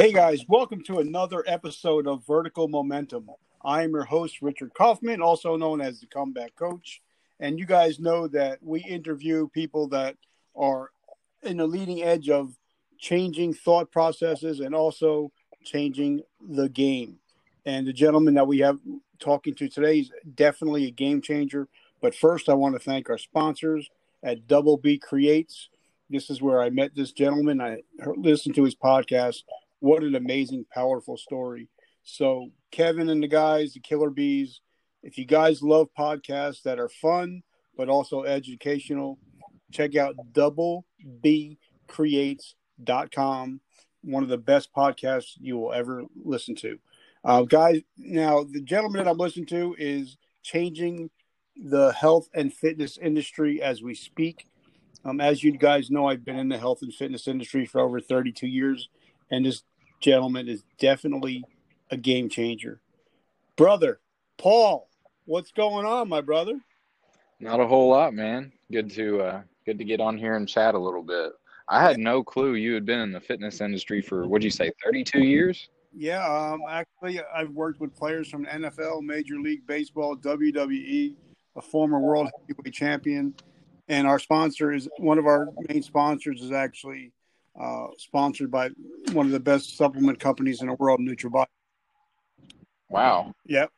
Hey guys, welcome to another episode of Vertical Momentum. I am your host, Richard Kaufman, also known as the Comeback Coach. And you guys know that we interview people that are in the leading edge of changing thought processes and also changing the game. And the gentleman that we have talking to today is definitely a game changer. But first, I want to thank our sponsors at Double B Creates. This is where I met this gentleman. I listened to his podcast. What an amazing, powerful story. So, Kevin and the guys, the Killer Bees, if you guys love podcasts that are fun but also educational, check out doublebcreates.com. One of the best podcasts you will ever listen to. Uh, guys, now the gentleman that I'm listening to is changing the health and fitness industry as we speak. Um, as you guys know, I've been in the health and fitness industry for over 32 years, and this gentleman is definitely a game changer. Brother, Paul, what's going on, my brother? Not a whole lot, man. Good to uh, good to get on here and chat a little bit. I had no clue you had been in the fitness industry for what'd you say, 32 years? Yeah, um, actually, I've worked with players from NFL, Major League Baseball, WWE, a former world heavyweight champion, and our sponsor is one of our main sponsors is actually uh, sponsored by one of the best supplement companies in the world, NutraBody. Wow. Yep.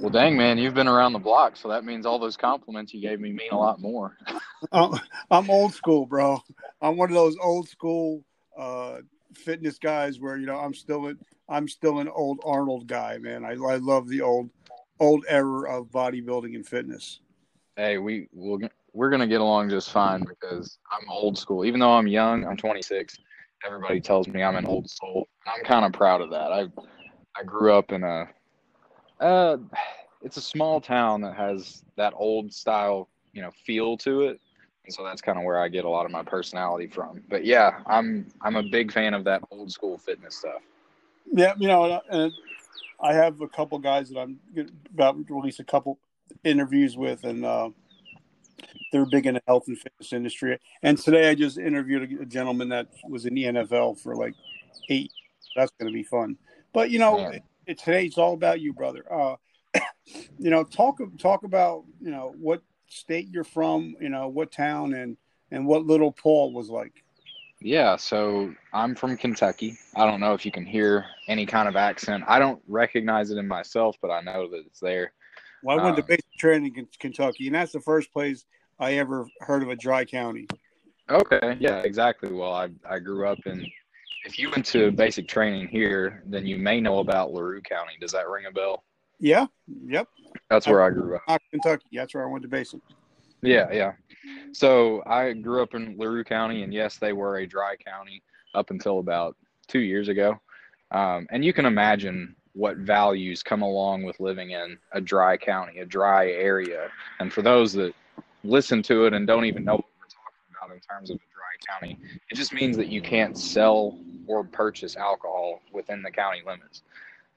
Well, dang, man, you've been around the block, so that means all those compliments you gave me mean a lot more. uh, I'm old school, bro. I'm one of those old school uh, fitness guys where you know I'm still in, I'm still an old Arnold guy, man. I, I love the old old era of bodybuilding and fitness. Hey, we we'll, we're gonna get along just fine because I'm old school. Even though I'm young, I'm 26. Everybody tells me I'm an old soul. I'm kind of proud of that. I I grew up in a uh, it's a small town that has that old style, you know, feel to it. And so that's kind of where I get a lot of my personality from. But yeah, I'm I'm a big fan of that old school fitness stuff. Yeah, you know, and I have a couple guys that I'm about to release a couple interviews with, and uh, they're big in the health and fitness industry. And today I just interviewed a gentleman that was in the NFL for like eight. That's going to be fun. But you know, it, today it's all about you, brother. Uh, you know, talk talk about you know what state you're from, you know what town, and and what little Paul was like. Yeah, so I'm from Kentucky. I don't know if you can hear any kind of accent. I don't recognize it in myself, but I know that it's there. Well, I went um, to basic training in Kentucky, and that's the first place I ever heard of a dry county. Okay, yeah, exactly. Well, I I grew up in if you went to basic training here, then you may know about LaRue County. Does that ring a bell? Yeah. Yep. That's where I, I grew up. Kentucky. That's where I went to basic. Yeah, yeah. So I grew up in LaRue County, and yes, they were a dry county up until about two years ago. Um, and you can imagine what values come along with living in a dry county, a dry area. And for those that listen to it and don't even know what we're talking about in terms of a dry county, it just means that you can't sell or purchase alcohol within the county limits.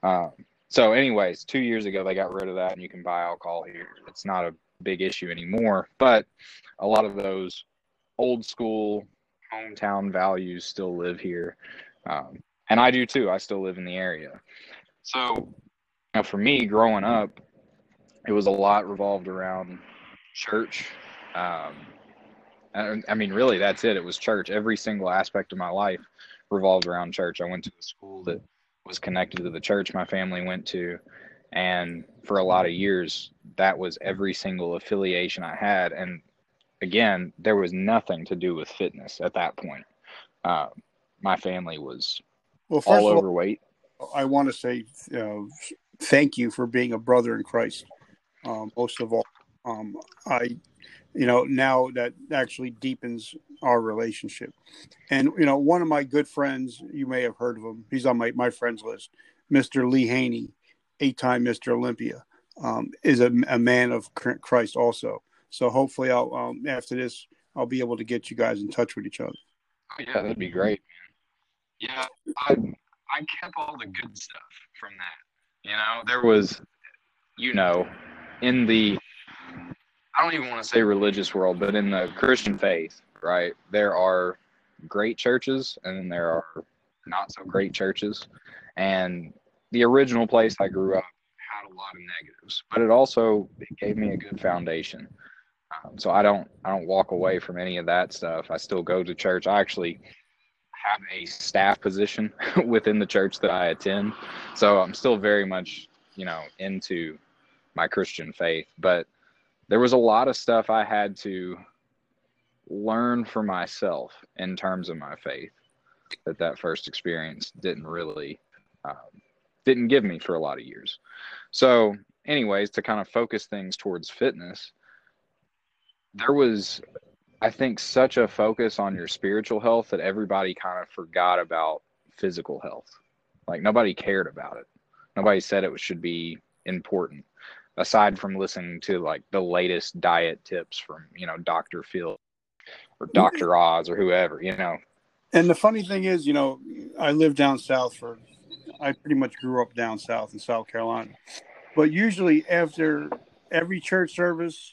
Um, so, anyways, two years ago they got rid of that, and you can buy alcohol here. It's not a big issue anymore, but a lot of those old school hometown values still live here, um, and I do too. I still live in the area. So, know, for me, growing up, it was a lot revolved around church. Um, I mean, really, that's it. It was church. Every single aspect of my life revolved around church. I went to a school that was connected to the church my family went to. And for a lot of years, that was every single affiliation I had. And again, there was nothing to do with fitness at that point. Uh, my family was well, all overweight. All, I want to say uh, thank you for being a brother in Christ. Um, most of all, um, I you know now that actually deepens our relationship. And you know one of my good friends you may have heard of him he's on my, my friends list mr lee haney eight-time mr olympia um, is a, a, man of christ also. So hopefully i'll um, after this i'll be able to get you guys in touch with each other. Oh, yeah that'd be great. Yeah i i kept all the good stuff from that you know there was you know in the I don't even want to say religious world, but in the Christian faith, right? There are great churches and then there are not so great churches. And the original place I grew up had a lot of negatives, but it also it gave me a good foundation. Um, so I don't I don't walk away from any of that stuff. I still go to church. I actually have a staff position within the church that I attend. So I'm still very much, you know, into my Christian faith, but there was a lot of stuff I had to learn for myself in terms of my faith that that first experience didn't really um, didn't give me for a lot of years. So, anyways, to kind of focus things towards fitness, there was I think such a focus on your spiritual health that everybody kind of forgot about physical health. Like nobody cared about it. Nobody said it should be important aside from listening to like the latest diet tips from, you know, Dr. Phil or Dr. Oz or whoever, you know. And the funny thing is, you know, I lived down south for I pretty much grew up down south in South Carolina. But usually after every church service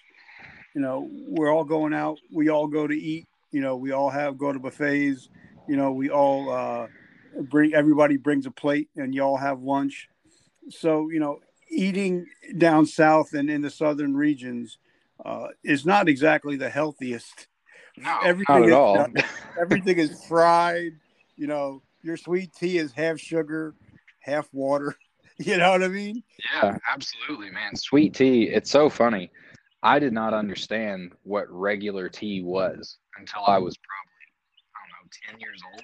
you know, we're all going out. We all go to eat. You know, we all have go to buffets. You know, we all uh, bring everybody brings a plate, and you all have lunch. So you know, eating down south and in the southern regions uh, is not exactly the healthiest. No, everything not at is, all. everything is fried. You know, your sweet tea is half sugar, half water. You know what I mean? Yeah, absolutely, man. Sweet tea. It's so funny. I did not understand what regular tea was until I was probably, I don't know, 10 years old.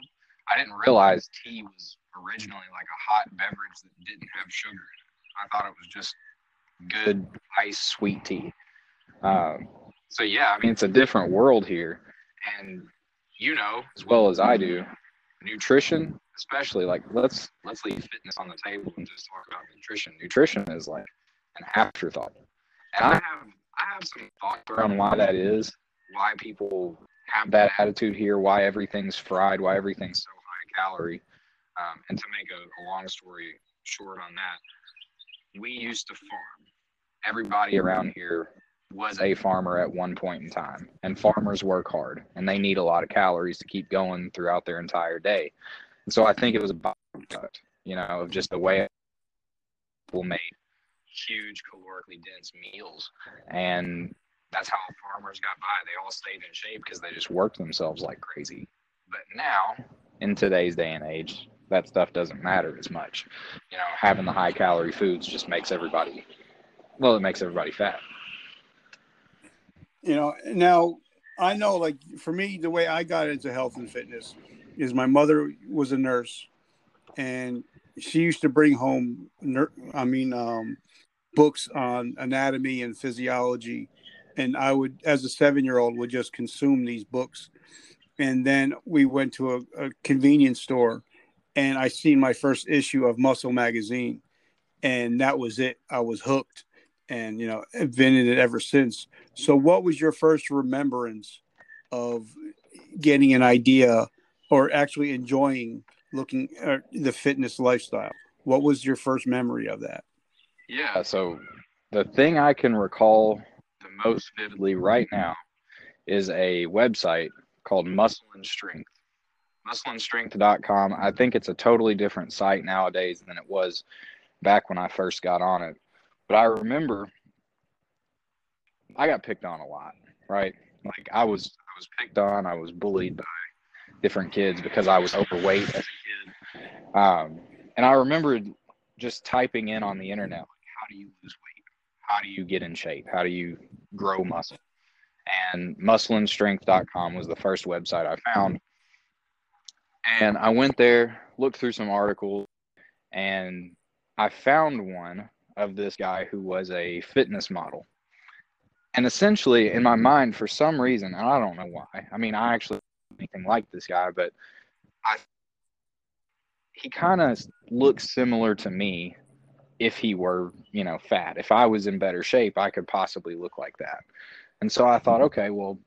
I didn't realize tea was originally like a hot beverage that didn't have sugar in it. I thought it was just good, ice, sweet tea. Um, so, yeah, I mean, it's a different world here. And you know, as well as I do, nutrition, especially like let's let's leave fitness on the table and just talk about nutrition. Nutrition is like an afterthought. And I have I have some thoughts around why that is, why people have that attitude here, why everything's fried, why everything's so high calorie. Um, and to make a, a long story short on that, we used to farm. Everybody around here was a farmer at one point in time, and farmers work hard and they need a lot of calories to keep going throughout their entire day. And so I think it was a byproduct, you know, of just the way people made huge calorically dense meals. And that's how farmers got by. They all stayed in shape because they just worked themselves like crazy. But now in today's day and age that stuff doesn't matter as much. You know having the high calorie foods just makes everybody well it makes everybody fat. You know now i know like for me the way i got into health and fitness is my mother was a nurse and she used to bring home i mean um, books on anatomy and physiology. And i would as a seven year old would just consume these books. And then we went to a, a convenience store and i seen my first issue of muscle magazine. And that was it. I was hooked and you know have been in it ever since. So what was your first remembrance of getting an idea or actually enjoying looking at the fitness lifestyle? What was your first memory of that yeah. So the thing I can recall the most vividly right now is a website called Muscle and Strength. MuscleandStrength.com. I think it's a totally different site nowadays than it was back when I first got on it. But I remember I got picked on a lot, right? Like I was I was picked on, I was bullied by different kids because I was overweight as a kid. Um, and I remember just typing in on the internet do you lose weight? How do you get in shape? How do you grow muscle? And muscleandstrength.com was the first website I found. And I went there, looked through some articles, and I found one of this guy who was a fitness model. And essentially, in my mind, for some reason, and I don't know why, I mean, I actually anything like this guy, but I he kind of looks similar to me if he were, you know, fat. If I was in better shape, I could possibly look like that. And so I thought, mm-hmm. okay, well,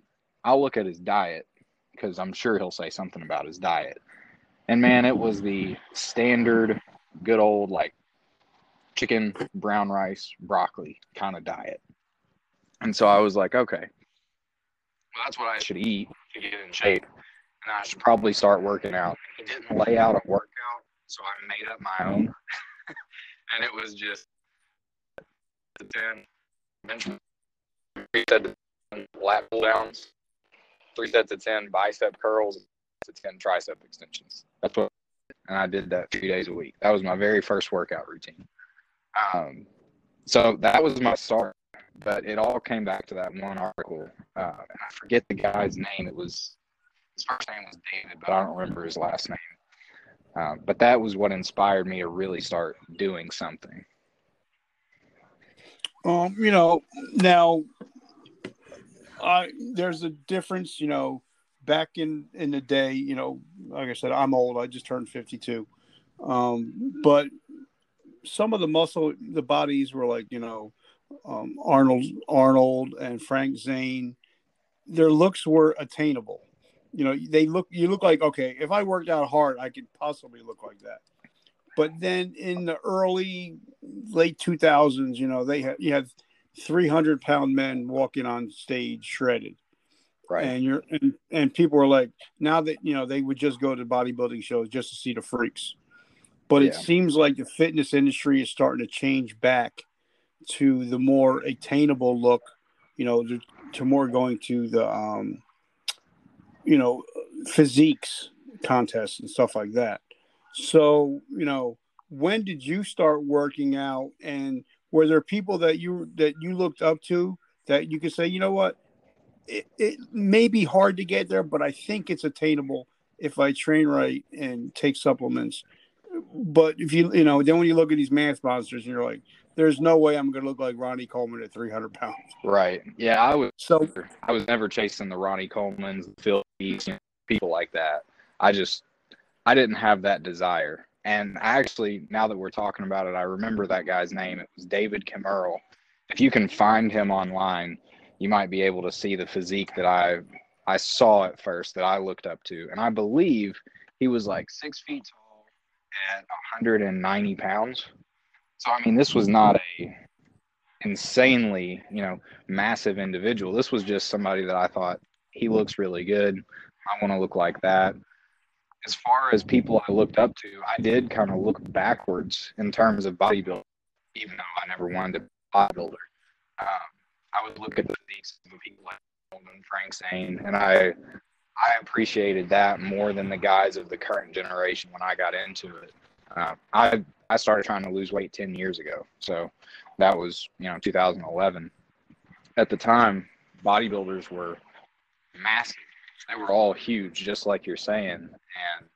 I'll look at his diet because I'm sure he'll say something about his diet. And man, it was the standard, good old like chicken, brown rice, broccoli kind of diet. And so I was like, okay, well, that's what I should eat to get in shape. And I should probably start working out. He didn't lay out a workout So I made up my own, and it was just ten bench, three sets of lat pull downs, three sets of ten bicep curls, to ten tricep extensions. That's what, and I did that three days a week. That was my very first workout routine. Um, so that was my start but it all came back to that one article. Uh, I forget the guy's name. It was his first name was David, but I don't remember his last name. Um, but that was what inspired me to really start doing something. Um, you know, now I there's a difference, you know, back in in the day, you know, like I said, I'm old. I just turned 52. Um, but some of the muscle, the bodies were like, you know, um, Arnold Arnold and Frank Zane, their looks were attainable. You know, they look you look like okay, if I worked out hard, I could possibly look like that. But then in the early late 2000s, you know, they had you had 300 pound men walking on stage shredded. Right. And you're and, and people were like now that you know they would just go to bodybuilding shows just to see the freaks. But yeah. it seems like the fitness industry is starting to change back to the more attainable look, you know, to, to more going to the, um, you know, physiques contests and stuff like that. So, you know, when did you start working out and were there people that you that you looked up to that you could say, you know what, it, it may be hard to get there, but I think it's attainable if I train right and take supplements. But if you you know, then when you look at these mass monsters, and you're like, there's no way I'm going to look like Ronnie Coleman at 300 pounds. Right. Yeah, I was. So I was never chasing the Ronnie Colemans, the Phillies, you know, people like that. I just, I didn't have that desire. And actually, now that we're talking about it, I remember that guy's name. It was David Kimmerle. If you can find him online, you might be able to see the physique that I I saw at first that I looked up to. And I believe he was like six feet tall at 190 pounds. So I mean, this was not a insanely, you know, massive individual. This was just somebody that I thought he looks really good. I want to look like that. As far as people I looked up to, I did kind of look backwards in terms of bodybuilding, even though I never wanted to be a bodybuilder. Um, I would look at the people like Holden, Frank Zane, and I I appreciated that more than the guys of the current generation when I got into it. Uh, I I started trying to lose weight 10 years ago. So that was, you know, 2011. At the time, bodybuilders were massive. They were all huge, just like you're saying. And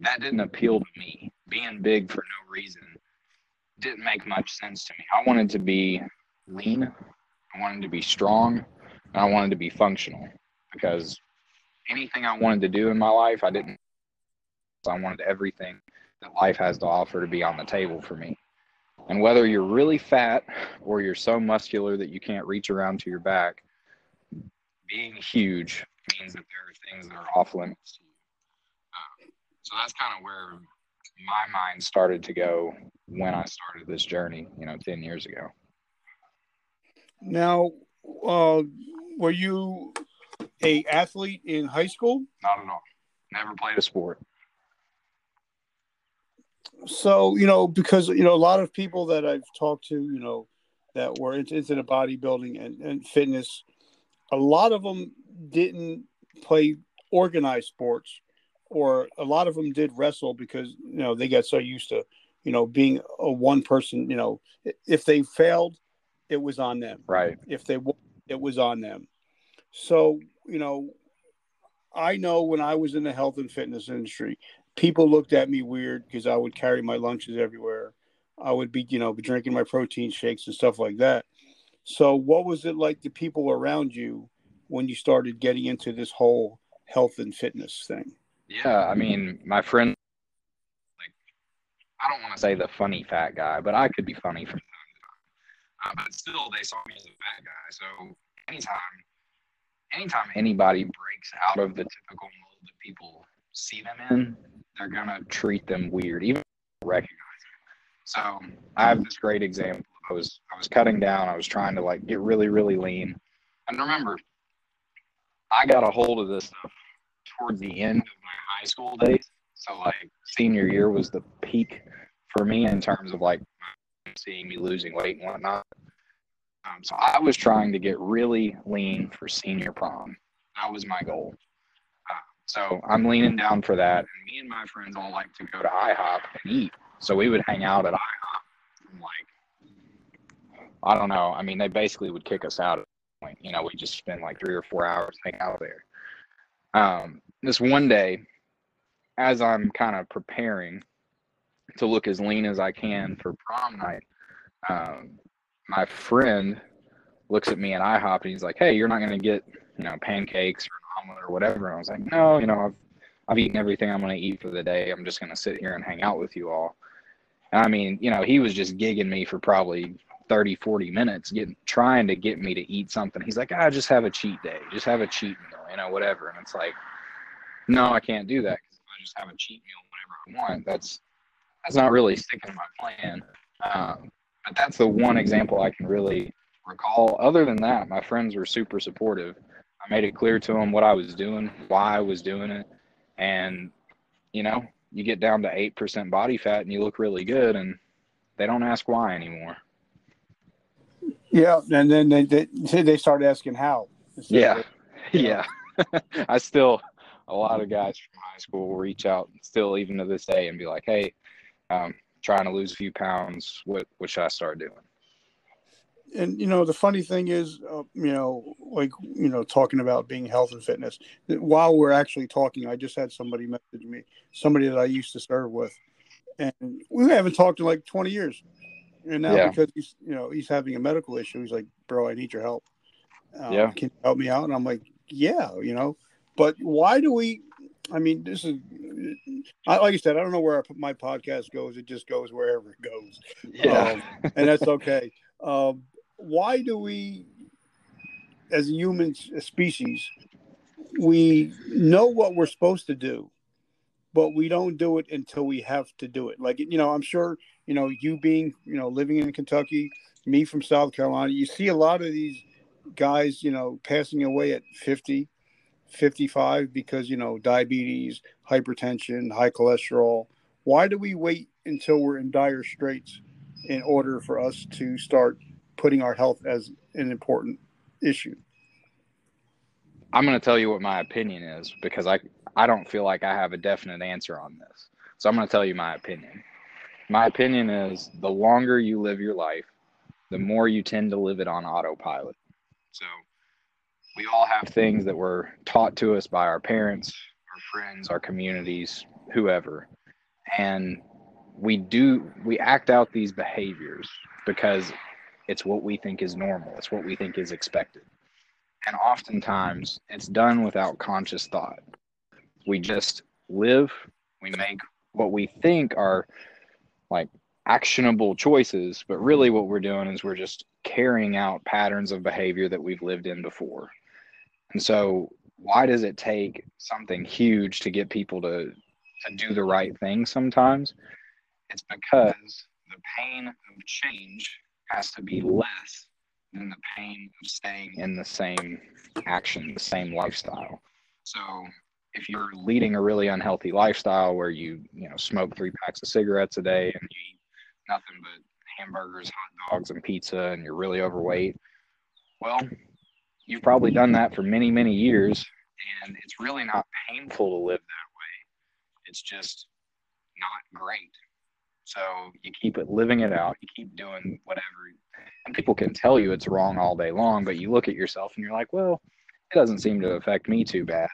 that didn't appeal to me. Being big for no reason didn't make much sense to me. I wanted to be lean, I wanted to be strong, and I wanted to be functional because anything I wanted to do in my life, I didn't. I wanted everything that life has to offer to be on the table for me. And whether you're really fat or you're so muscular that you can't reach around to your back, being huge means that there are things that are off limits to you. Uh, so that's kind of where my mind started to go when I started this journey, you know, 10 years ago. Now, uh, were you a athlete in high school? Not at all. Never played a sport so you know because you know a lot of people that i've talked to you know that were into, into the bodybuilding and, and fitness a lot of them didn't play organized sports or a lot of them did wrestle because you know they got so used to you know being a one person you know if they failed it was on them. Right. If they it was on them. So you know i know when i was in the health and fitness industry people looked at me weird because I would carry my lunches everywhere. I would be, you know, be drinking my protein shakes and stuff like that. So, what was it like the people around you when you started getting into this whole health and fitness thing? Yeah, I mean, my friend, like, I don't want to say the funny fat guy, but I could be funny from time to time. Uh, but still, they saw me as a fat guy. So, anytime, anytime anybody breaks out of the typical mold that people see them in, they're gonna treat them weird, even recognize it. So I have this great example. I was I was cutting down. I was trying to like get really really lean, and remember, I got a hold of this stuff towards the end of my high school days. So like senior year was the peak for me in terms of like seeing me losing weight and whatnot. Um, so I was trying to get really lean for senior prom. That was my goal. So I'm leaning down for that. And me and my friends all like to go to IHOP and eat. So we would hang out at IHOP from like, I don't know. I mean, they basically would kick us out. You know, we just spend like three or four hours hanging out there. Um, this one day, as I'm kind of preparing to look as lean as I can for prom night, um, my friend looks at me at IHOP and he's like, "Hey, you're not going to get you know pancakes or omelet or whatever." And I was like, "No, you know, I've I've eaten everything I'm going to eat for the day. I'm just going to sit here and hang out with you all." And I mean, you know, he was just gigging me for probably 30, 40 minutes, getting trying to get me to eat something. He's like, "I ah, just have a cheat day, just have a cheat meal, you know, whatever." And it's like, no, I can't do that because I just have a cheat meal whenever I want. That's that's not really sticking to my plan. Um, but that's the one example I can really recall. Other than that, my friends were super supportive. I made it clear to them what I was doing, why I was doing it, and you know, you get down to eight percent body fat and you look really good, and they don't ask why anymore. Yeah, and then they they, they start asking how. Yeah, yeah. I still a lot of guys from high school will reach out still even to this day and be like, "Hey, um, trying to lose a few pounds. What what should I start doing?" And you know, the funny thing is, uh, you know, like you know, talking about being health and fitness. While we're actually talking, I just had somebody message me, somebody that I used to serve with, and we haven't talked in like twenty years. And now yeah. because he's you know he's having a medical issue, he's like, "Bro, I need your help. Um, yeah, can you help me out?" And I'm like, "Yeah, you know." But why do we? I mean, this is like I said. I don't know where my podcast goes. It just goes wherever it goes. Yeah, um, and that's okay. Um, why do we, as a human species, we know what we're supposed to do, but we don't do it until we have to do it. Like you know, I'm sure you know you being you know living in Kentucky, me from South Carolina. You see a lot of these guys, you know, passing away at 50, 55 because you know diabetes hypertension high cholesterol why do we wait until we're in dire straits in order for us to start putting our health as an important issue. I'm going to tell you what my opinion is because i i don't feel like i have a definite answer on this. So i'm going to tell you my opinion. My opinion is the longer you live your life the more you tend to live it on autopilot. So we all have things that were taught to us by our parents, our friends, our communities, whoever. And we do, we act out these behaviors because it's what we think is normal, it's what we think is expected. And oftentimes it's done without conscious thought. We just live, we make what we think are like actionable choices, but really what we're doing is we're just carrying out patterns of behavior that we've lived in before. And so, why does it take something huge to get people to, to do the right thing sometimes? It's because the pain of change has to be less than the pain of staying in the same action, the same lifestyle. So, if you're leading a really unhealthy lifestyle where you, you know, smoke three packs of cigarettes a day and you eat nothing but hamburgers, hot dogs, and pizza, and you're really overweight, well, you've probably done that for many, many years, and it's really not painful to live that way. It's just not great. So you keep it living it out. You keep doing whatever, and people can tell you it's wrong all day long. But you look at yourself and you're like, well, it doesn't seem to affect me too bad.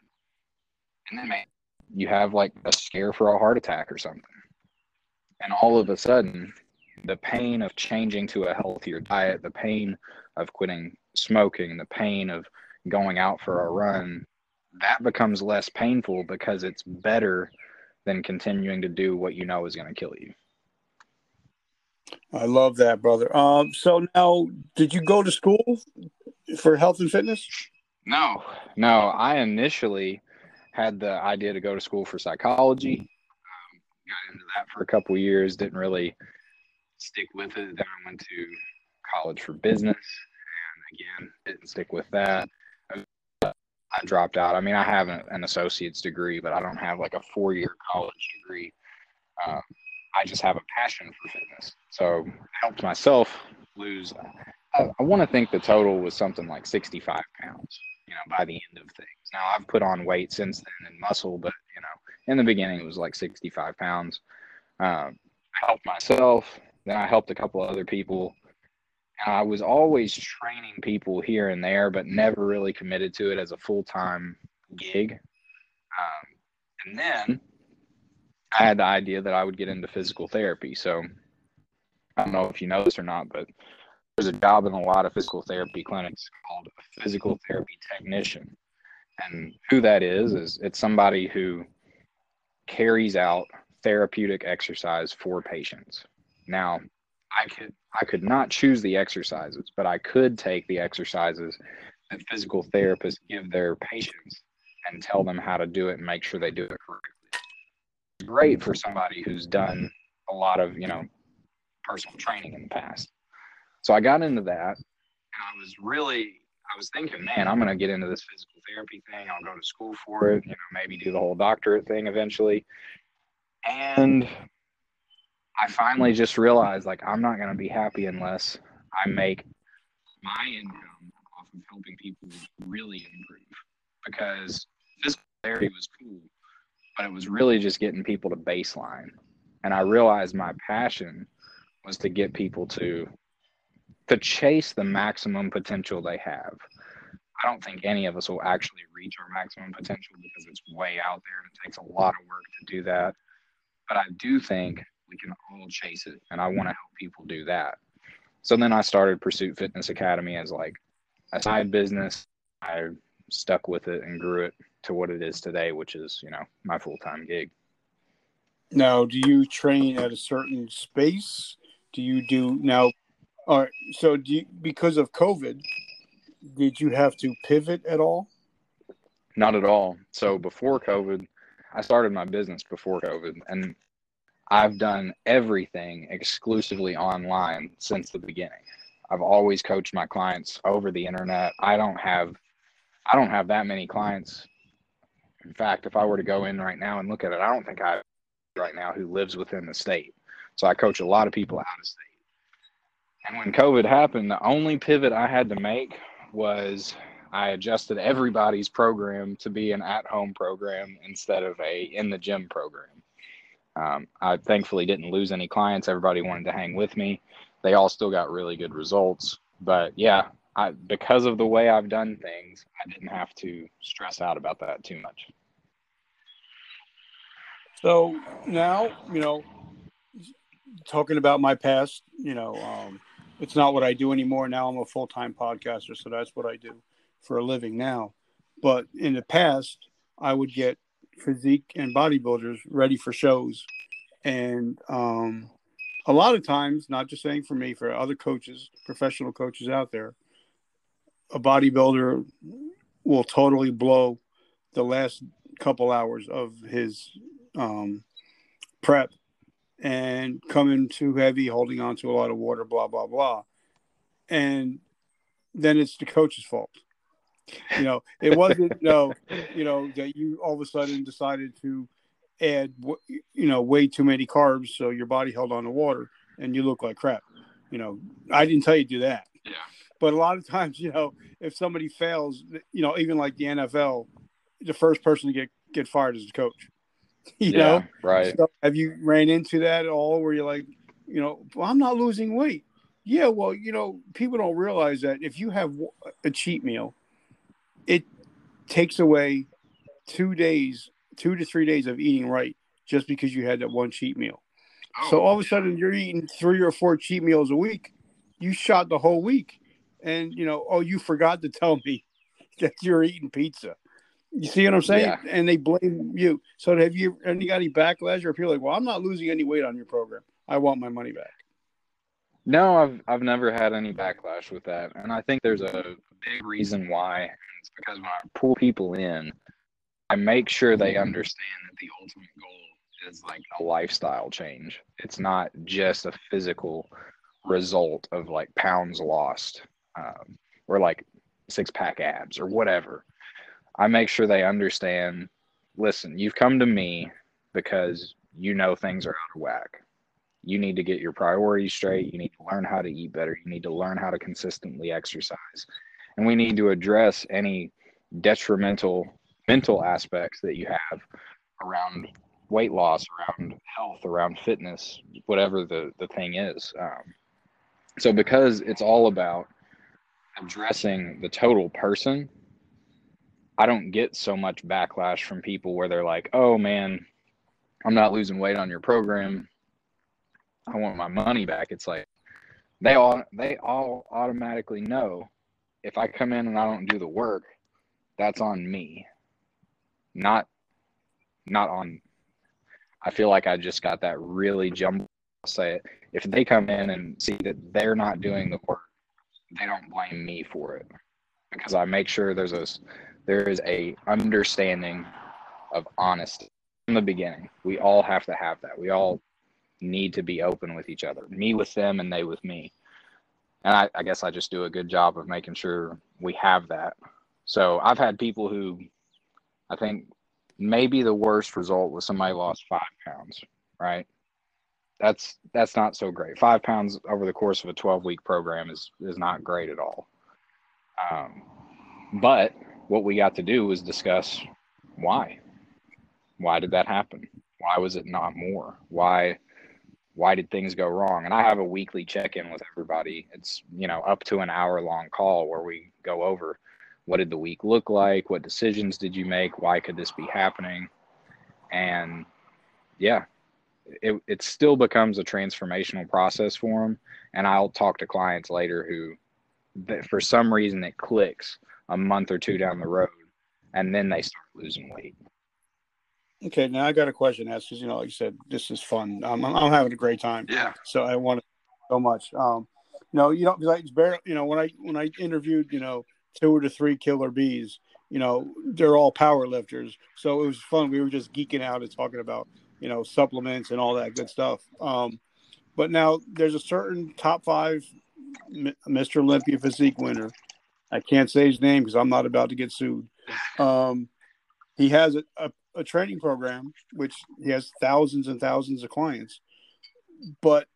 And then you have like a scare for a heart attack or something, and all of a sudden, the pain of changing to a healthier diet, the pain of quitting smoking, the pain of going out for a run, that becomes less painful because it's better than continuing to do what you know is going to kill you. I love that, brother. Um, so now, did you go to school for health and fitness? No, no. I initially had the idea to go to school for psychology. Um, got into that for a couple years. Didn't really stick with it. Then I went to college for business and again, didn't stick with that. I dropped out. I mean, I have an, an associate's degree, but I don't have like a four year college degree. Um, I just have a passion for fitness. So I helped myself lose. I, I want to think the total was something like 65 pounds, you know, by the end of things. Now I've put on weight since then and muscle, but you know, in the beginning it was like 65 pounds. Um, I helped myself. Then I helped a couple other people. And I was always training people here and there, but never really committed to it as a full time gig. Um, and then I had the idea that I would get into physical therapy. So I don't know if you know this or not, but there's a job in a lot of physical therapy clinics called a physical therapy technician. And who that is, is it's somebody who carries out therapeutic exercise for patients. Now, I could I could not choose the exercises, but I could take the exercises that physical therapists give their patients and tell them how to do it and make sure they do it correctly. Great for somebody who's done a lot of, you know, personal training in the past. So I got into that and I was really I was thinking, man, I'm gonna get into this physical therapy thing. I'll go to school for it, you know, maybe do the whole doctorate thing eventually. And I finally just realized like I'm not gonna be happy unless I make my income off of helping people really improve. Because physical therapy was cool, but it was really just getting people to baseline. And I realized my passion was to get people to to chase the maximum potential they have. I don't think any of us will actually reach our maximum potential because it's way out there and it takes a lot of work to do that. But I do think we can all chase it, and I want to help people do that. So then I started Pursuit Fitness Academy as like a side business. I stuck with it and grew it to what it is today, which is, you know, my full time gig. Now, do you train at a certain space? Do you do now? All right. So, do you, because of COVID, did you have to pivot at all? Not at all. So before COVID, I started my business before COVID, and I've done everything exclusively online since the beginning. I've always coached my clients over the internet. I don't have I don't have that many clients. In fact, if I were to go in right now and look at it, I don't think I right now who lives within the state. So I coach a lot of people out of state. And when COVID happened, the only pivot I had to make was I adjusted everybody's program to be an at-home program instead of a in the gym program. Um, I thankfully didn't lose any clients. Everybody wanted to hang with me. They all still got really good results. But yeah, I, because of the way I've done things, I didn't have to stress out about that too much. So now, you know, talking about my past, you know, um, it's not what I do anymore. Now I'm a full time podcaster, so that's what I do for a living now. But in the past, I would get physique and bodybuilders ready for shows, and um, a lot of times, not just saying for me, for other coaches, professional coaches out there, a bodybuilder will totally blow the last couple hours of his um, prep and coming too heavy, holding on to a lot of water, blah blah blah, and then it's the coach's fault. You know, it wasn't no, you know that you all of a sudden decided to add, you know, way too many carbs, so your body held on to water and you look like crap. You know, I didn't tell you to do that. Yeah. But a lot of times, you know, if somebody fails, you know, even like the NFL, the first person to get get fired is the coach. you yeah, know, right? So have you ran into that at all, where you're like, you know, well, I'm not losing weight. Yeah, well, you know, people don't realize that if you have a cheat meal, it takes away two days, two to three days of eating right, just because you had that one cheat meal. Oh. So all of a sudden, you're eating three or four cheat meals a week. You shot the whole week, and you know, oh, you forgot to tell me that you're eating pizza. You see what I'm saying? Yeah. And they blame you. So have you any got any backlash or people like, well, I'm not losing any weight on your program. I want my money back. No, I've I've never had any backlash with that, and I think there's a big reason why. It's because when I pull people in, I make sure they understand that the ultimate goal is like a lifestyle change. It's not just a physical result of like pounds lost um, or like six pack abs or whatever. I make sure they understand listen, you've come to me because you know things are out of whack. You need to get your priorities straight. You need to learn how to eat better. You need to learn how to consistently exercise. And we need to address any detrimental mental aspects that you have around weight loss, around health, around fitness, whatever the, the thing is. Um, so, because it's all about addressing the total person, I don't get so much backlash from people where they're like, oh man, I'm not losing weight on your program. I want my money back. It's like they all they all automatically know if I come in and I don't do the work, that's on me. Not not on I feel like I just got that really jumbled I'll say it. If they come in and see that they're not doing the work, they don't blame me for it. Because I make sure there's a there is a understanding of honesty from the beginning. We all have to have that. We all need to be open with each other. Me with them and they with me. And I, I guess I just do a good job of making sure we have that. So I've had people who I think maybe the worst result was somebody lost five pounds, right? That's that's not so great. Five pounds over the course of a 12 week program is is not great at all. Um, but what we got to do was discuss why. Why did that happen? Why was it not more? Why why did things go wrong? And I have a weekly check-in with everybody. It's, you know, up to an hour long call where we go over what did the week look like? What decisions did you make? Why could this be happening? And yeah, it, it still becomes a transformational process for them. And I'll talk to clients later who, that for some reason, it clicks a month or two down the road, and then they start losing weight. Okay, now I got a question to ask because you know, like you said, this is fun. I'm, I'm having a great time. Yeah. So I want to so much. Um, you know, you know, because it's barely, you know, when I when I interviewed, you know, two or three killer bees. You know, they're all power lifters. So it was fun. We were just geeking out and talking about, you know, supplements and all that good stuff. Um, but now there's a certain top five Mr. Olympia physique winner. I can't say his name because I'm not about to get sued. Um, he has a, a, a training program, which he has thousands and thousands of clients, but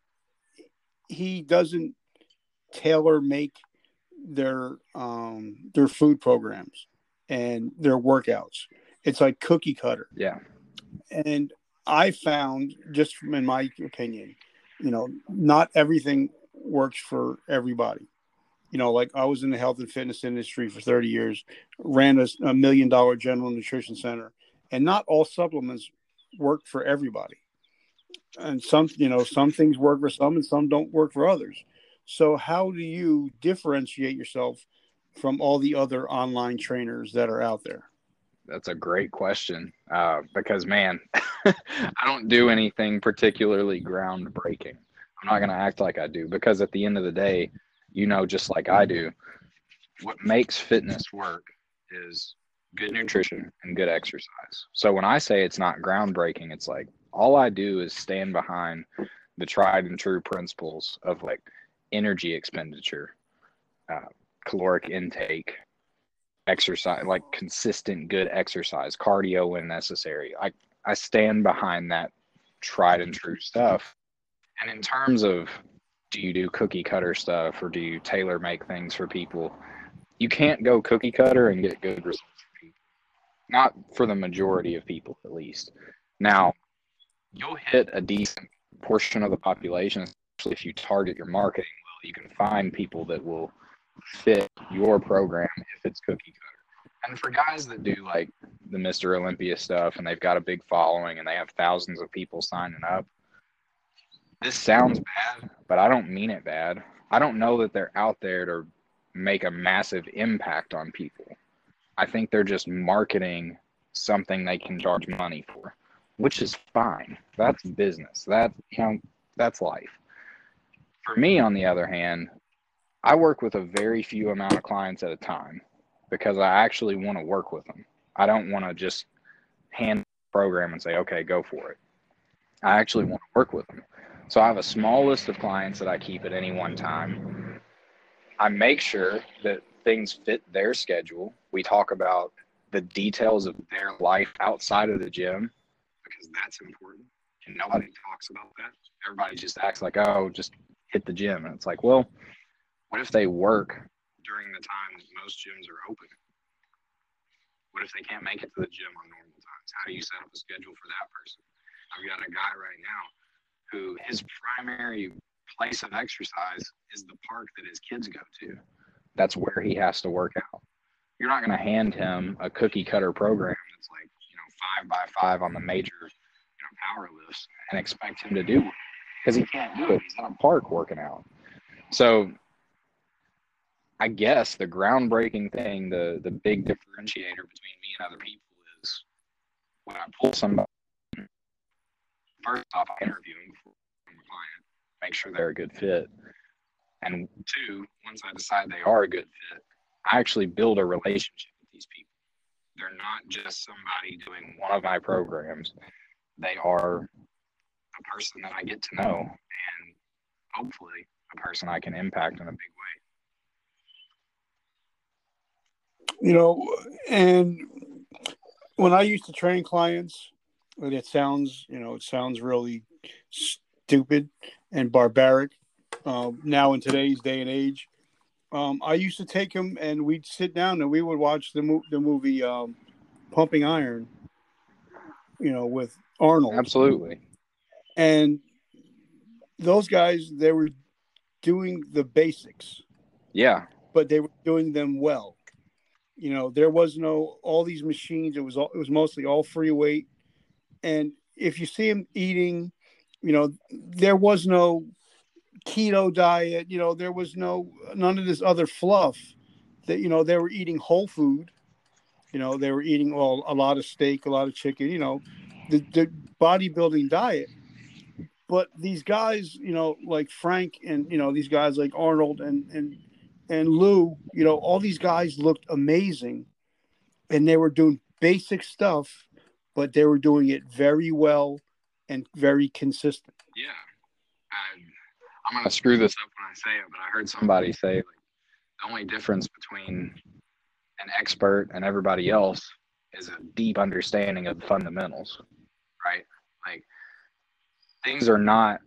he doesn't tailor make their um, their food programs and their workouts. It's like cookie cutter. Yeah. And I found, just in my opinion, you know, not everything works for everybody. You know, like I was in the health and fitness industry for 30 years, ran a, a million dollar general nutrition center, and not all supplements work for everybody. And some, you know, some things work for some and some don't work for others. So, how do you differentiate yourself from all the other online trainers that are out there? That's a great question uh, because, man, I don't do anything particularly groundbreaking. I'm not going to act like I do because at the end of the day, you know, just like I do, what makes fitness work is good nutrition and good exercise. So when I say it's not groundbreaking, it's like all I do is stand behind the tried and true principles of like energy expenditure, uh, caloric intake, exercise, like consistent good exercise, cardio when necessary. I, I stand behind that tried and true stuff. And in terms of do you do cookie cutter stuff or do you tailor make things for people? You can't go cookie cutter and get good results for people. Not for the majority of people, at least. Now, you'll hit a decent portion of the population, especially if you target your marketing well. you can find people that will fit your program if it's cookie cutter. And for guys that do like the Mr. Olympia stuff and they've got a big following and they have thousands of people signing up, this sounds bad, but I don't mean it bad. I don't know that they're out there to make a massive impact on people. I think they're just marketing something they can charge money for, which is fine. That's business. That you know, that's life. For me, on the other hand, I work with a very few amount of clients at a time because I actually want to work with them. I don't want to just hand program and say, okay, go for it. I actually mm-hmm. want to work with them. So I have a small list of clients that I keep at any one time. I make sure that things fit their schedule. We talk about the details of their life outside of the gym because that's important. And nobody talks about that. Everybody just acts like, oh, just hit the gym. And it's like, well, what if they work during the time that most gyms are open? What if they can't make it to the gym on normal times? How do you set up a schedule for that person? I've got a guy right now who his primary place of exercise is the park that his kids go to. That's where he has to work out. You're not going to hand him a cookie cutter program that's like, you know, five by five on the major, you know, power lifts and expect him to do because he can't do it. He's in a park working out. So I guess the groundbreaking thing, the the big differentiator between me and other people is when I pull somebody first off, I interview them before client, make sure they're a good fit. And two, once I decide they are a good fit, I actually build a relationship with these people. They're not just somebody doing one of my programs. They are a person that I get to know and hopefully a person I can impact in a big way. You know, and when I used to train clients, and it sounds, you know, it sounds really stupid and barbaric. Um, now in today's day and age, um, I used to take him and we'd sit down and we would watch the mo- the movie um, Pumping Iron. You know, with Arnold. Absolutely. And those guys, they were doing the basics. Yeah. But they were doing them well. You know, there was no all these machines. It was all, it was mostly all free weight and if you see him eating, you know, there was no keto diet, you know, there was no none of this other fluff that you know they were eating whole food. You know, they were eating well a lot of steak, a lot of chicken, you know, the, the bodybuilding diet. But these guys, you know, like Frank and you know, these guys like Arnold and and and Lou, you know, all these guys looked amazing and they were doing basic stuff but they were doing it very well and very consistent. Yeah. I, I'm going to screw this up when I say it, but I heard somebody say like, the only difference between an expert and everybody else is a deep understanding of the fundamentals, right? Like things are not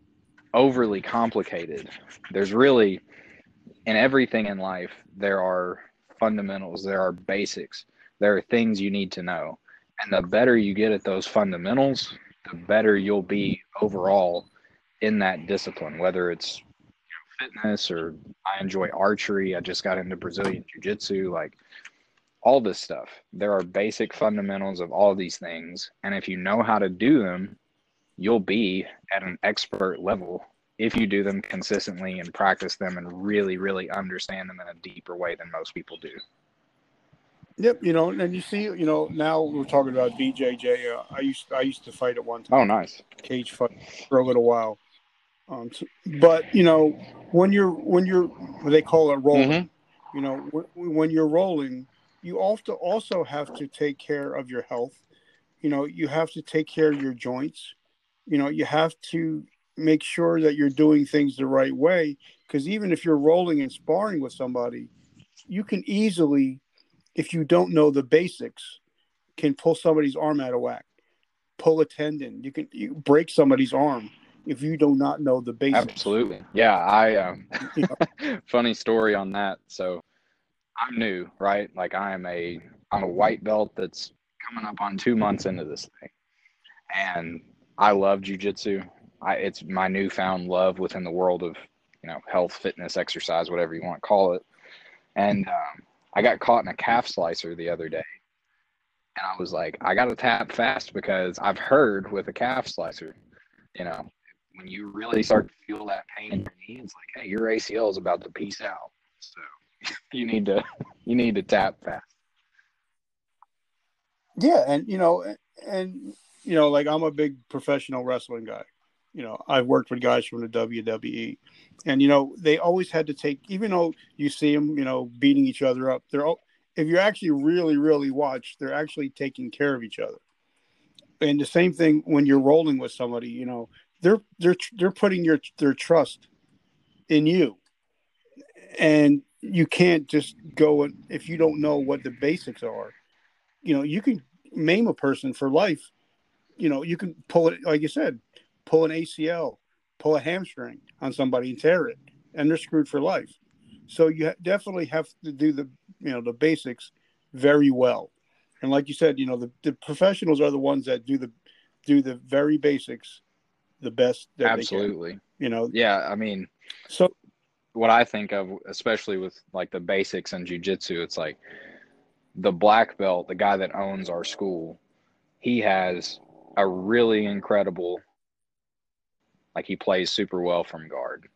overly complicated. There's really, in everything in life, there are fundamentals, there are basics, there are things you need to know. And the better you get at those fundamentals, the better you'll be overall in that discipline, whether it's you know, fitness or I enjoy archery. I just got into Brazilian Jiu Jitsu, like all this stuff. There are basic fundamentals of all these things. And if you know how to do them, you'll be at an expert level if you do them consistently and practice them and really, really understand them in a deeper way than most people do. Yep, you know, and you see, you know, now we're talking about BJJ. Uh, I used I used to fight at one time. Oh, nice cage fight for a little while. Um, so, but you know, when you're when you're they call it rolling, mm-hmm. you know, when, when you're rolling, you also also have to take care of your health. You know, you have to take care of your joints. You know, you have to make sure that you're doing things the right way because even if you're rolling and sparring with somebody, you can easily if you don't know the basics, can pull somebody's arm out of whack, pull a tendon. You can you break somebody's arm if you do not know the basics. Absolutely. Yeah, I um funny story on that. So I'm new, right? Like I am a I'm a white belt that's coming up on 2 months into this thing. And I love jujitsu. I it's my newfound love within the world of, you know, health, fitness, exercise, whatever you want to call it. And um I got caught in a calf slicer the other day. And I was like, I got to tap fast because I've heard with a calf slicer, you know, when you really start to feel that pain in your knee, it's like, hey, your ACL is about to piece out. So you need to you need to tap fast. Yeah, and you know, and you know, like I'm a big professional wrestling guy. You know, I've worked with guys from the WWE, and you know they always had to take even though you see them you know beating each other up they're all if you actually really really watch they're actually taking care of each other. And the same thing when you're rolling with somebody you know they're they're they're putting your their trust in you. And you can't just go and if you don't know what the basics are you know, you can maim a person for life. You know, you can pull it, like you said, pull an ACL, pull a hamstring on somebody and tear it, and they're screwed for life. So you definitely have to do the, you know, the basics very well. And like you said, you know, the, the professionals are the ones that do the do the very basics the best absolutely you know yeah i mean so what i think of especially with like the basics in jiu-jitsu it's like the black belt the guy that owns our school he has a really incredible like he plays super well from guard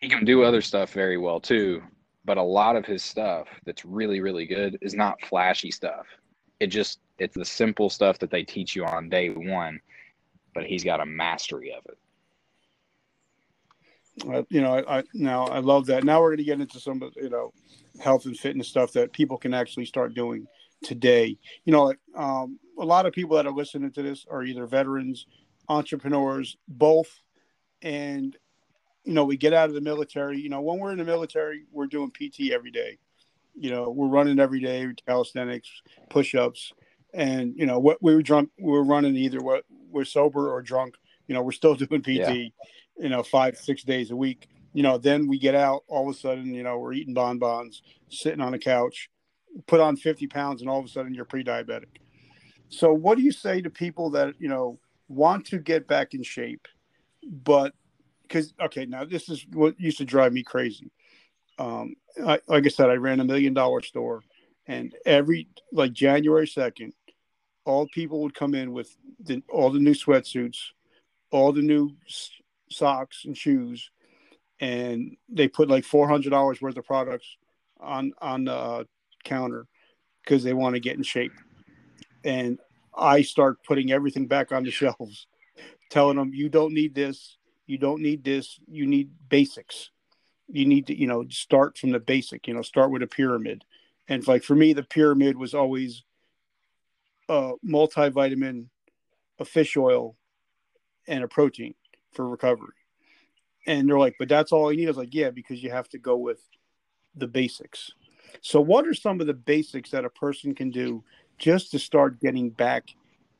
he can do other stuff very well too but a lot of his stuff that's really really good is not flashy stuff it just it's the simple stuff that they teach you on day one, but he's got a mastery of it. Uh, you know, I, I, now I love that. Now we're going to get into some of you know health and fitness stuff that people can actually start doing today. You know, um, a lot of people that are listening to this are either veterans, entrepreneurs, both, and you know, we get out of the military. You know, when we're in the military, we're doing PT every day. You know, we're running every day, calisthenics, push-ups, and you know what we were drunk we were running either what we're sober or drunk you know we're still doing pt yeah. you know five six days a week you know then we get out all of a sudden you know we're eating bonbons sitting on a couch put on 50 pounds and all of a sudden you're pre-diabetic so what do you say to people that you know want to get back in shape but because okay now this is what used to drive me crazy um I, like i said i ran a million dollar store and every like january 2nd all people would come in with the, all the new sweatsuits, all the new s- socks and shoes, and they put like four hundred dollars worth of products on on the uh, counter because they want to get in shape. And I start putting everything back on the shelves, telling them you don't need this, you don't need this, you need basics. You need to, you know, start from the basic. You know, start with a pyramid. And like for me, the pyramid was always a multivitamin, a fish oil, and a protein for recovery. And they're like, but that's all you need. I was like, yeah, because you have to go with the basics. So, what are some of the basics that a person can do just to start getting back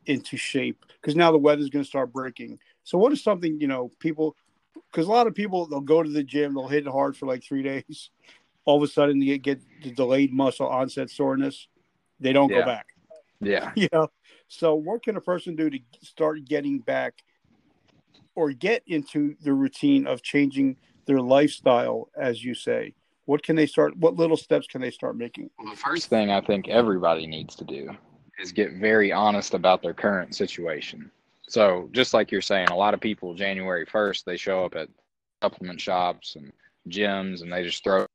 into shape? Because now the weather's going to start breaking. So, what is something, you know, people, because a lot of people, they'll go to the gym, they'll hit it hard for like three days. All of a sudden, they get the delayed muscle onset soreness. They don't yeah. go back. Yeah. You know, so what can a person do to start getting back or get into the routine of changing their lifestyle, as you say? What can they start? What little steps can they start making? Well, the first thing I think everybody needs to do is get very honest about their current situation. So, just like you're saying, a lot of people January 1st, they show up at supplement shops and gyms and they just throw you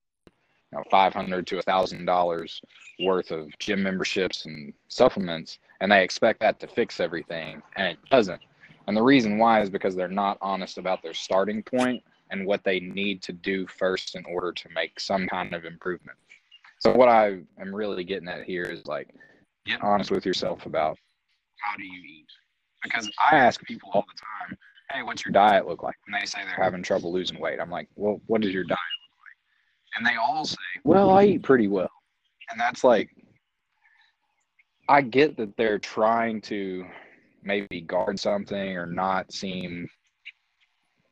know, 500 to a thousand dollars worth of gym memberships and supplements and they expect that to fix everything and it doesn't and the reason why is because they're not honest about their starting point and what they need to do first in order to make some kind of improvement. So what i am really getting at here is like get honest with yourself about how do you eat? Because i ask people all the time hey what's your diet look like? When they say they're having trouble losing weight. I'm like well what does your diet look like? and they all say, "Well, I eat pretty well," and that's like, I get that they're trying to maybe guard something or not seem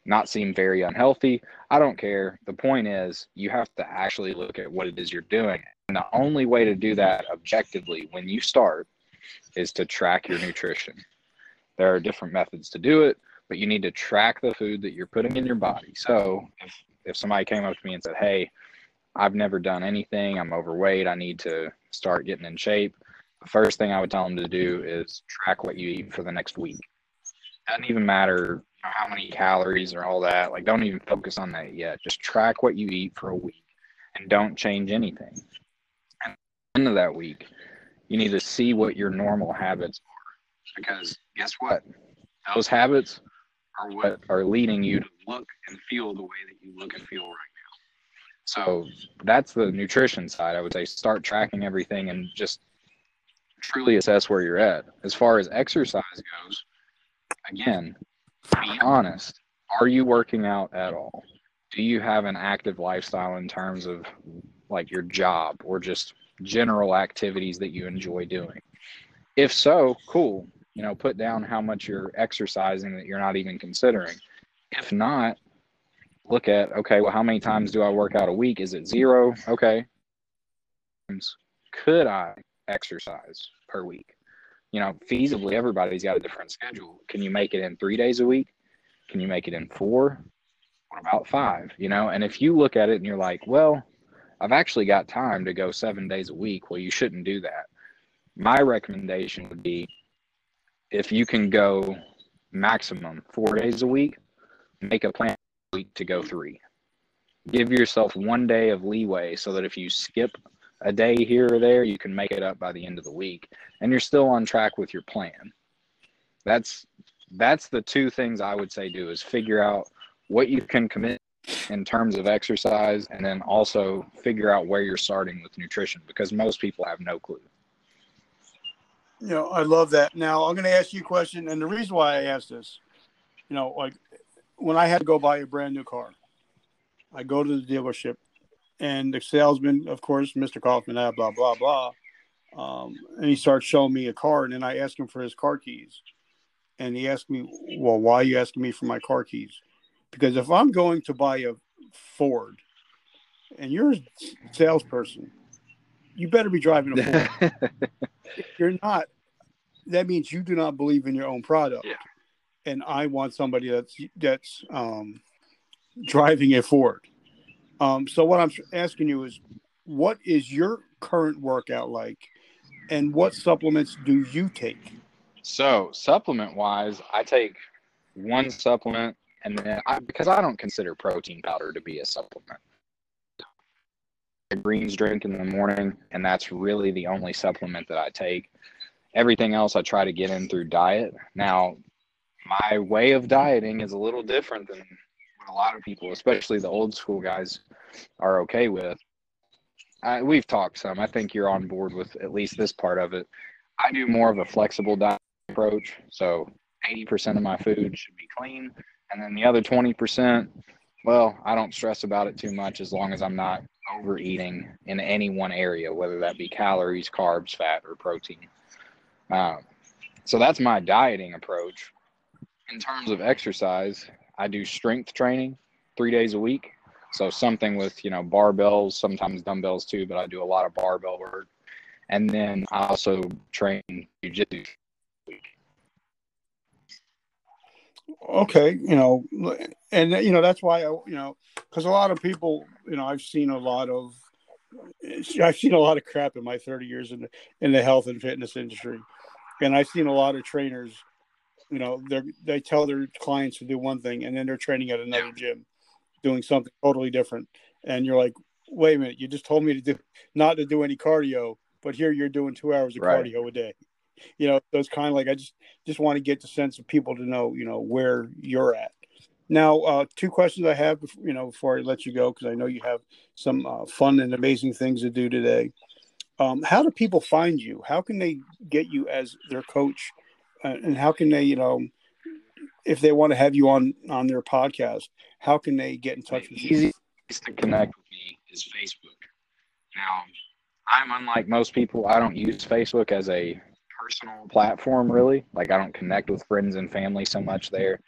not seem very unhealthy. I don't care. The point is, you have to actually look at what it is you're doing. And the only way to do that objectively when you start is to track your nutrition. There are different methods to do it, but you need to track the food that you're putting in your body. So if, if somebody came up to me and said, Hey, I've never done anything. I'm overweight. I need to start getting in shape. The first thing I would tell them to do is track what you eat for the next week. Doesn't even matter how many calories or all that. Like, don't even focus on that yet. Just track what you eat for a week and don't change anything. And end of that week, you need to see what your normal habits are. Because guess what? Those habits are what are leading you to look and feel the way that you look and feel right now. so that's the nutrition side. I would say start tracking everything and just truly assess where you're at. As far as exercise goes, again, be honest. Are you working out at all? Do you have an active lifestyle in terms of like your job or just general activities that you enjoy doing. If so, cool. You know, put down how much you're exercising that you're not even considering. If not, look at okay, well, how many times do I work out a week? Is it zero? Okay. Could I exercise per week? You know, feasibly, everybody's got a different schedule. Can you make it in three days a week? Can you make it in four? What about five? You know, and if you look at it and you're like, well, I've actually got time to go seven days a week. Well, you shouldn't do that. My recommendation would be if you can go maximum four days a week, make a plan week to go three. Give yourself one day of leeway so that if you skip a day here or there, you can make it up by the end of the week and you're still on track with your plan. That's that's the two things I would say do is figure out what you can commit in terms of exercise and then also figure out where you're starting with nutrition because most people have no clue. You know, I love that. Now, I'm going to ask you a question and the reason why I asked this, you know, like when I had to go buy a brand new car, I go to the dealership and the salesman, of course, Mr. Kaufman, blah, blah, blah, blah. Um, and he starts showing me a car and then I ask him for his car keys. And he asked me, well, why are you asking me for my car keys? Because if I'm going to buy a Ford and you're a salesperson, you better be driving a Ford. if you're not, that means you do not believe in your own product. Yeah. And I want somebody that's that's um, driving a Ford. Um, so what I'm asking you is, what is your current workout like, and what supplements do you take? So supplement wise, I take one supplement and then I, because I don't consider protein powder to be a supplement. A greens drink in the morning, and that's really the only supplement that I take. Everything else I try to get in through diet. Now, my way of dieting is a little different than a lot of people, especially the old school guys, are okay with. I, we've talked some. I think you're on board with at least this part of it. I do more of a flexible diet approach. So 80% of my food should be clean. And then the other 20%, well, I don't stress about it too much as long as I'm not overeating in any one area, whether that be calories, carbs, fat, or protein. Um, so that's my dieting approach. In terms of exercise, I do strength training three days a week. So something with, you know, barbells, sometimes dumbbells too, but I do a lot of barbell work. And then I also train jiu-jitsu okay you know and you know that's why i you know because a lot of people you know i've seen a lot of i've seen a lot of crap in my 30 years in the, in the health and fitness industry and i've seen a lot of trainers you know they they tell their clients to do one thing and then they're training at another gym doing something totally different and you're like wait a minute you just told me to do not to do any cardio but here you're doing two hours of right. cardio a day you know, so it's kind of like I just just want to get the sense of people to know, you know, where you're at. Now, uh, two questions I have, you know, before I let you go, because I know you have some uh, fun and amazing things to do today. Um, how do people find you? How can they get you as their coach, and how can they, you know, if they want to have you on on their podcast, how can they get in touch with you? To connect with me is Facebook. Now, I'm unlike most people. I don't use Facebook as a personal platform really. Like I don't connect with friends and family so much there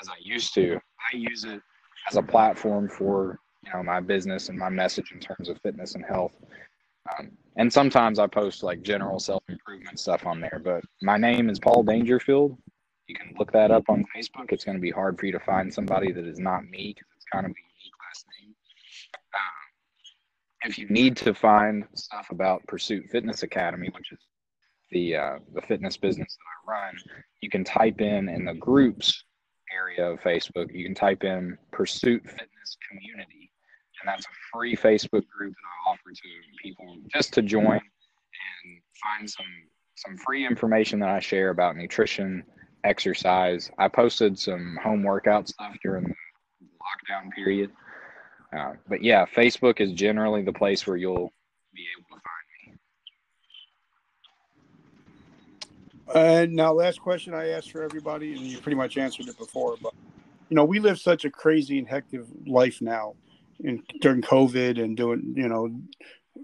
as I used to. I use it as a platform for you know my business and my message in terms of fitness and health. Um, and sometimes I post like general self improvement stuff on there. But my name is Paul Dangerfield. You can look that up on Facebook. It's going to be hard for you to find somebody that is not me because it's kind of a unique last name. Um, if you need to find stuff about Pursuit Fitness Academy, which is the uh, the fitness business that I run, you can type in in the groups area of Facebook, you can type in Pursuit Fitness Community, and that's a free Facebook group that I offer to people just to join and find some some free information that I share about nutrition, exercise. I posted some home workout stuff during the lockdown period. Uh, but yeah, Facebook is generally the place where you'll be able to find me. And now, last question I asked for everybody, and you pretty much answered it before, but you know, we live such a crazy and hectic life now, in, during COVID and doing, you know,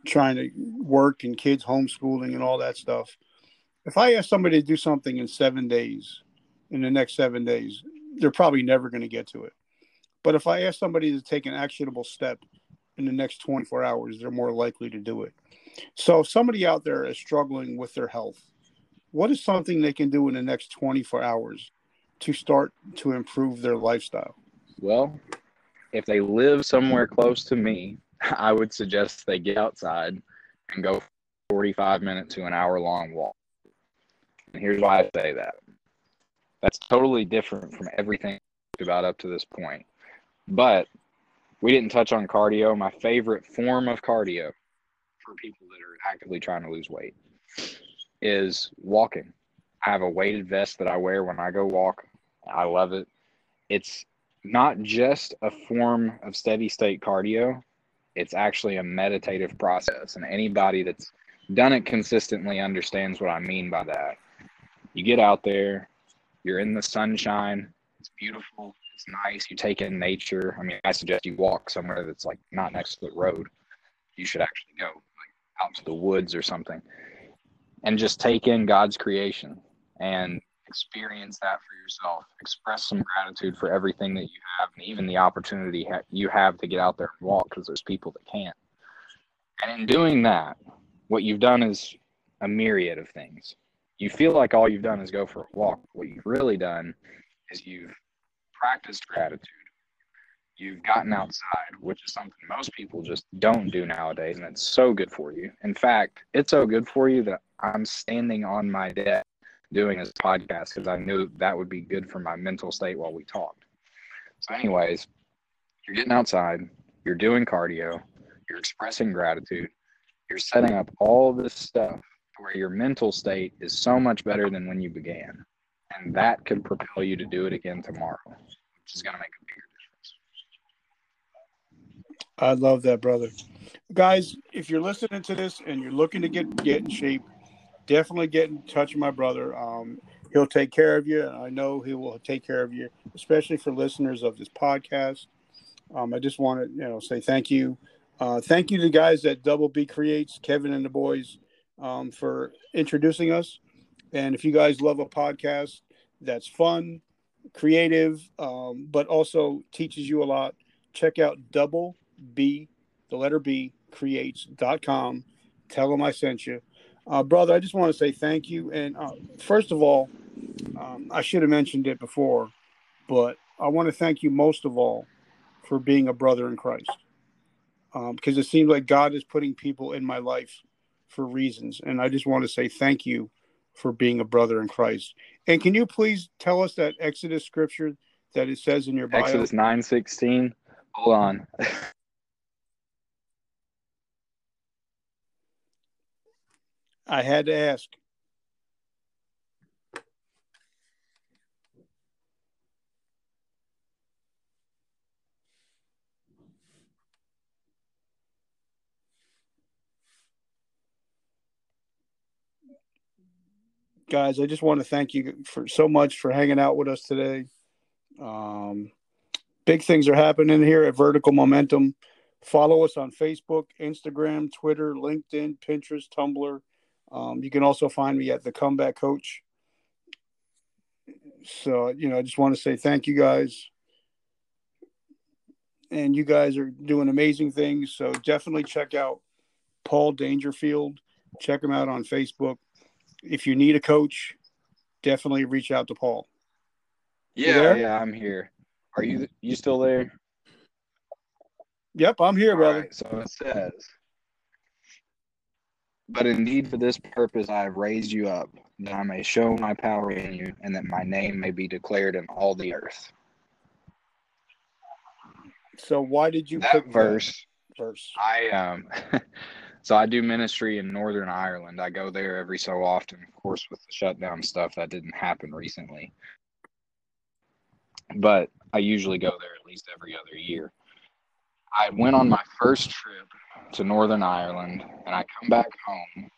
trying to work and kids homeschooling and all that stuff. If I ask somebody to do something in seven days, in the next seven days, they're probably never going to get to it. But if I ask somebody to take an actionable step in the next 24 hours, they're more likely to do it. So if somebody out there is struggling with their health, what is something they can do in the next 24 hours to start to improve their lifestyle? Well, if they live somewhere close to me, I would suggest they get outside and go 45 minute to an hour long walk. And here's why I say that. That's totally different from everything about up to this point. But we didn't touch on cardio. My favorite form of cardio for people that are actively trying to lose weight is walking. I have a weighted vest that I wear when I go walk. I love it. It's not just a form of steady state cardio, it's actually a meditative process. And anybody that's done it consistently understands what I mean by that. You get out there, you're in the sunshine, it's beautiful, it's nice. You take in nature. I mean, I suggest you walk somewhere that's like not next to the road. You should actually go like out to the woods or something and just take in God's creation and experience that for yourself. Express some gratitude for everything that you have and even the opportunity ha- you have to get out there and walk because there's people that can't. And in doing that, what you've done is a myriad of things. You feel like all you've done is go for a walk. What you've really done is you've practiced gratitude. You've gotten outside, which is something most people just don't do nowadays, and it's so good for you. In fact, it's so good for you that I'm standing on my deck doing this podcast because I knew that would be good for my mental state while we talked. So, anyways, you're getting outside, you're doing cardio, you're expressing gratitude, you're setting up all this stuff where your mental state is so much better than when you began and that could propel you to do it again tomorrow, which is going to make a bigger difference. I love that, brother. Guys, if you're listening to this and you're looking to get get in shape, definitely get in touch with my brother. Um, he'll take care of you. I know he will take care of you, especially for listeners of this podcast. Um, I just want to, you know, say thank you. Uh, thank you to the guys at Double B Creates, Kevin and the boys, um, for introducing us. And if you guys love a podcast that's fun, creative, um, but also teaches you a lot, check out Double B, the letter B, creates.com. Tell them I sent you. Uh, brother, I just want to say thank you. And uh, first of all, um, I should have mentioned it before, but I want to thank you most of all for being a brother in Christ. Because um, it seems like God is putting people in my life for reasons. And I just want to say thank you for being a brother in Christ. And can you please tell us that Exodus scripture that it says in your bio? Exodus nine sixteen. Hold on. I had to ask. guys, I just want to thank you for so much for hanging out with us today. Um, big things are happening here at Vertical Momentum. Follow us on Facebook, Instagram, Twitter, LinkedIn, Pinterest, Tumblr. Um, you can also find me at the Comeback Coach. So, you know, I just want to say thank you guys. And you guys are doing amazing things. So definitely check out Paul Dangerfield. Check him out on Facebook if you need a coach, definitely reach out to Paul. Yeah, yeah, I'm here. Are you you still there? Yep, I'm here, All brother. Right, so it says, but indeed for this purpose I have raised you up, that I may show my power in you, and that my name may be declared in all the earth. So why did you that pick verse? That verse. I um So I do ministry in Northern Ireland. I go there every so often. Of course, with the shutdown stuff, that didn't happen recently. But I usually go there at least every other year. I went on my first trip to Northern Ireland, and I come back home,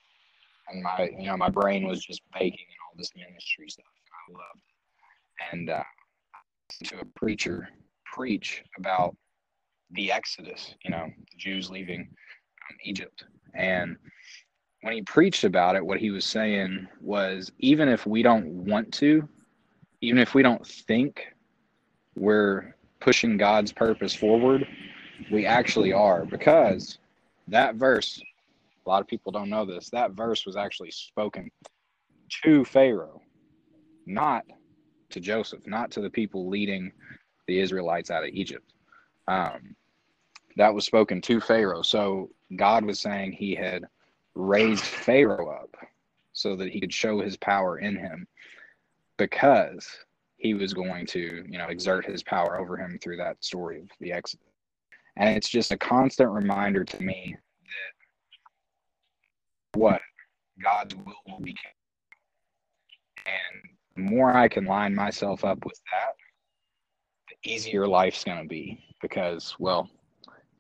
and my you know my brain was just baking and all this ministry stuff. I loved it, and uh, to a preacher preach about the Exodus, you know, the Jews leaving Egypt And when he preached about it, what he was saying was even if we don't want to, even if we don't think we're pushing God's purpose forward, we actually are because that verse, a lot of people don't know this, that verse was actually spoken to Pharaoh, not to Joseph, not to the people leading the Israelites out of Egypt. Um, that was spoken to Pharaoh. So God was saying he had raised Pharaoh up so that he could show his power in him because he was going to, you know, exert his power over him through that story of the Exodus. And it's just a constant reminder to me that what God's will will be. And the more I can line myself up with that, the easier life's going to be because, well,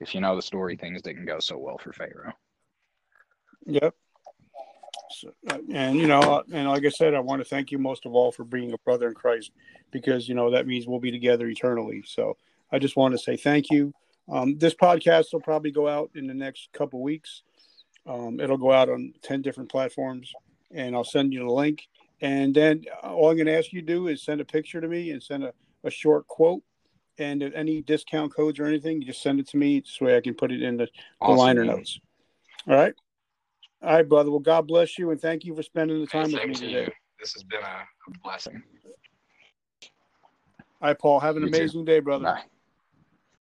if you know the story, things didn't go so well for Pharaoh. Yep. So, uh, and you know, and like I said, I want to thank you most of all for being a brother in Christ, because you know that means we'll be together eternally. So I just want to say thank you. Um, this podcast will probably go out in the next couple weeks. Um, it'll go out on ten different platforms, and I'll send you the link. And then uh, all I'm going to ask you to do is send a picture to me and send a, a short quote. And any discount codes or anything, just send it to me so I can put it in the, awesome, the liner notes. All right. All right, brother. Well, God bless you and thank you for spending the time with me today. You. This has been a, blessing. All right, Paul. Have an you amazing too. day, brother. Bye.